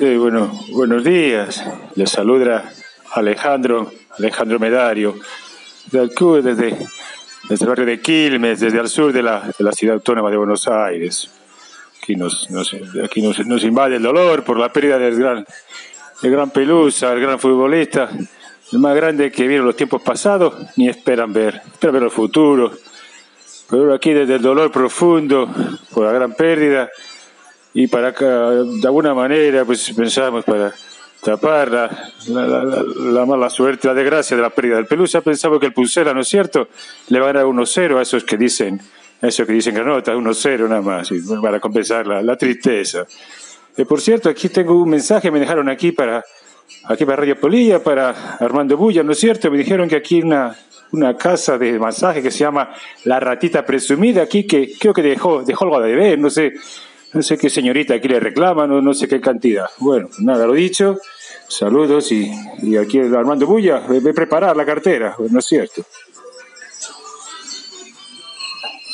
Sí, bueno, buenos días. Les saluda Alejandro, Alejandro Medario, desde, desde el barrio de Quilmes, desde el sur de la, la ciudad autónoma de Buenos Aires. Aquí nos, aquí nos, invade el dolor por la pérdida del gran, del gran Pelusa, el gran futbolista, el más grande que vieron los tiempos pasados, ni esperan ver, esperan ver el futuro. Pero aquí desde el dolor profundo por la gran pérdida, y para acá, de alguna manera, pues pensamos para tapar la, mala suerte, la desgracia de la pérdida del Pelusa, pensamos que el Pulsera, ¿no es cierto?, le va a dar 1-0 a esos que dicen, a esos que dicen está 1-0 nada más, para compensar la, tristeza. Eh, por cierto, aquí tengo un mensaje, me dejaron aquí para, aquí para Radio Polilla, para Armando Bulla, ¿no es cierto? Me dijeron que aquí una, una casa de masaje que se llama La Ratita Presumida, aquí que creo que dejó, dejó algo de ver, no sé, no sé qué señorita aquí le reclama, no, no sé qué cantidad. Bueno, nada, lo dicho. Saludos y, y aquí Armando Bulla, ve preparar la cartera, ¿no es cierto?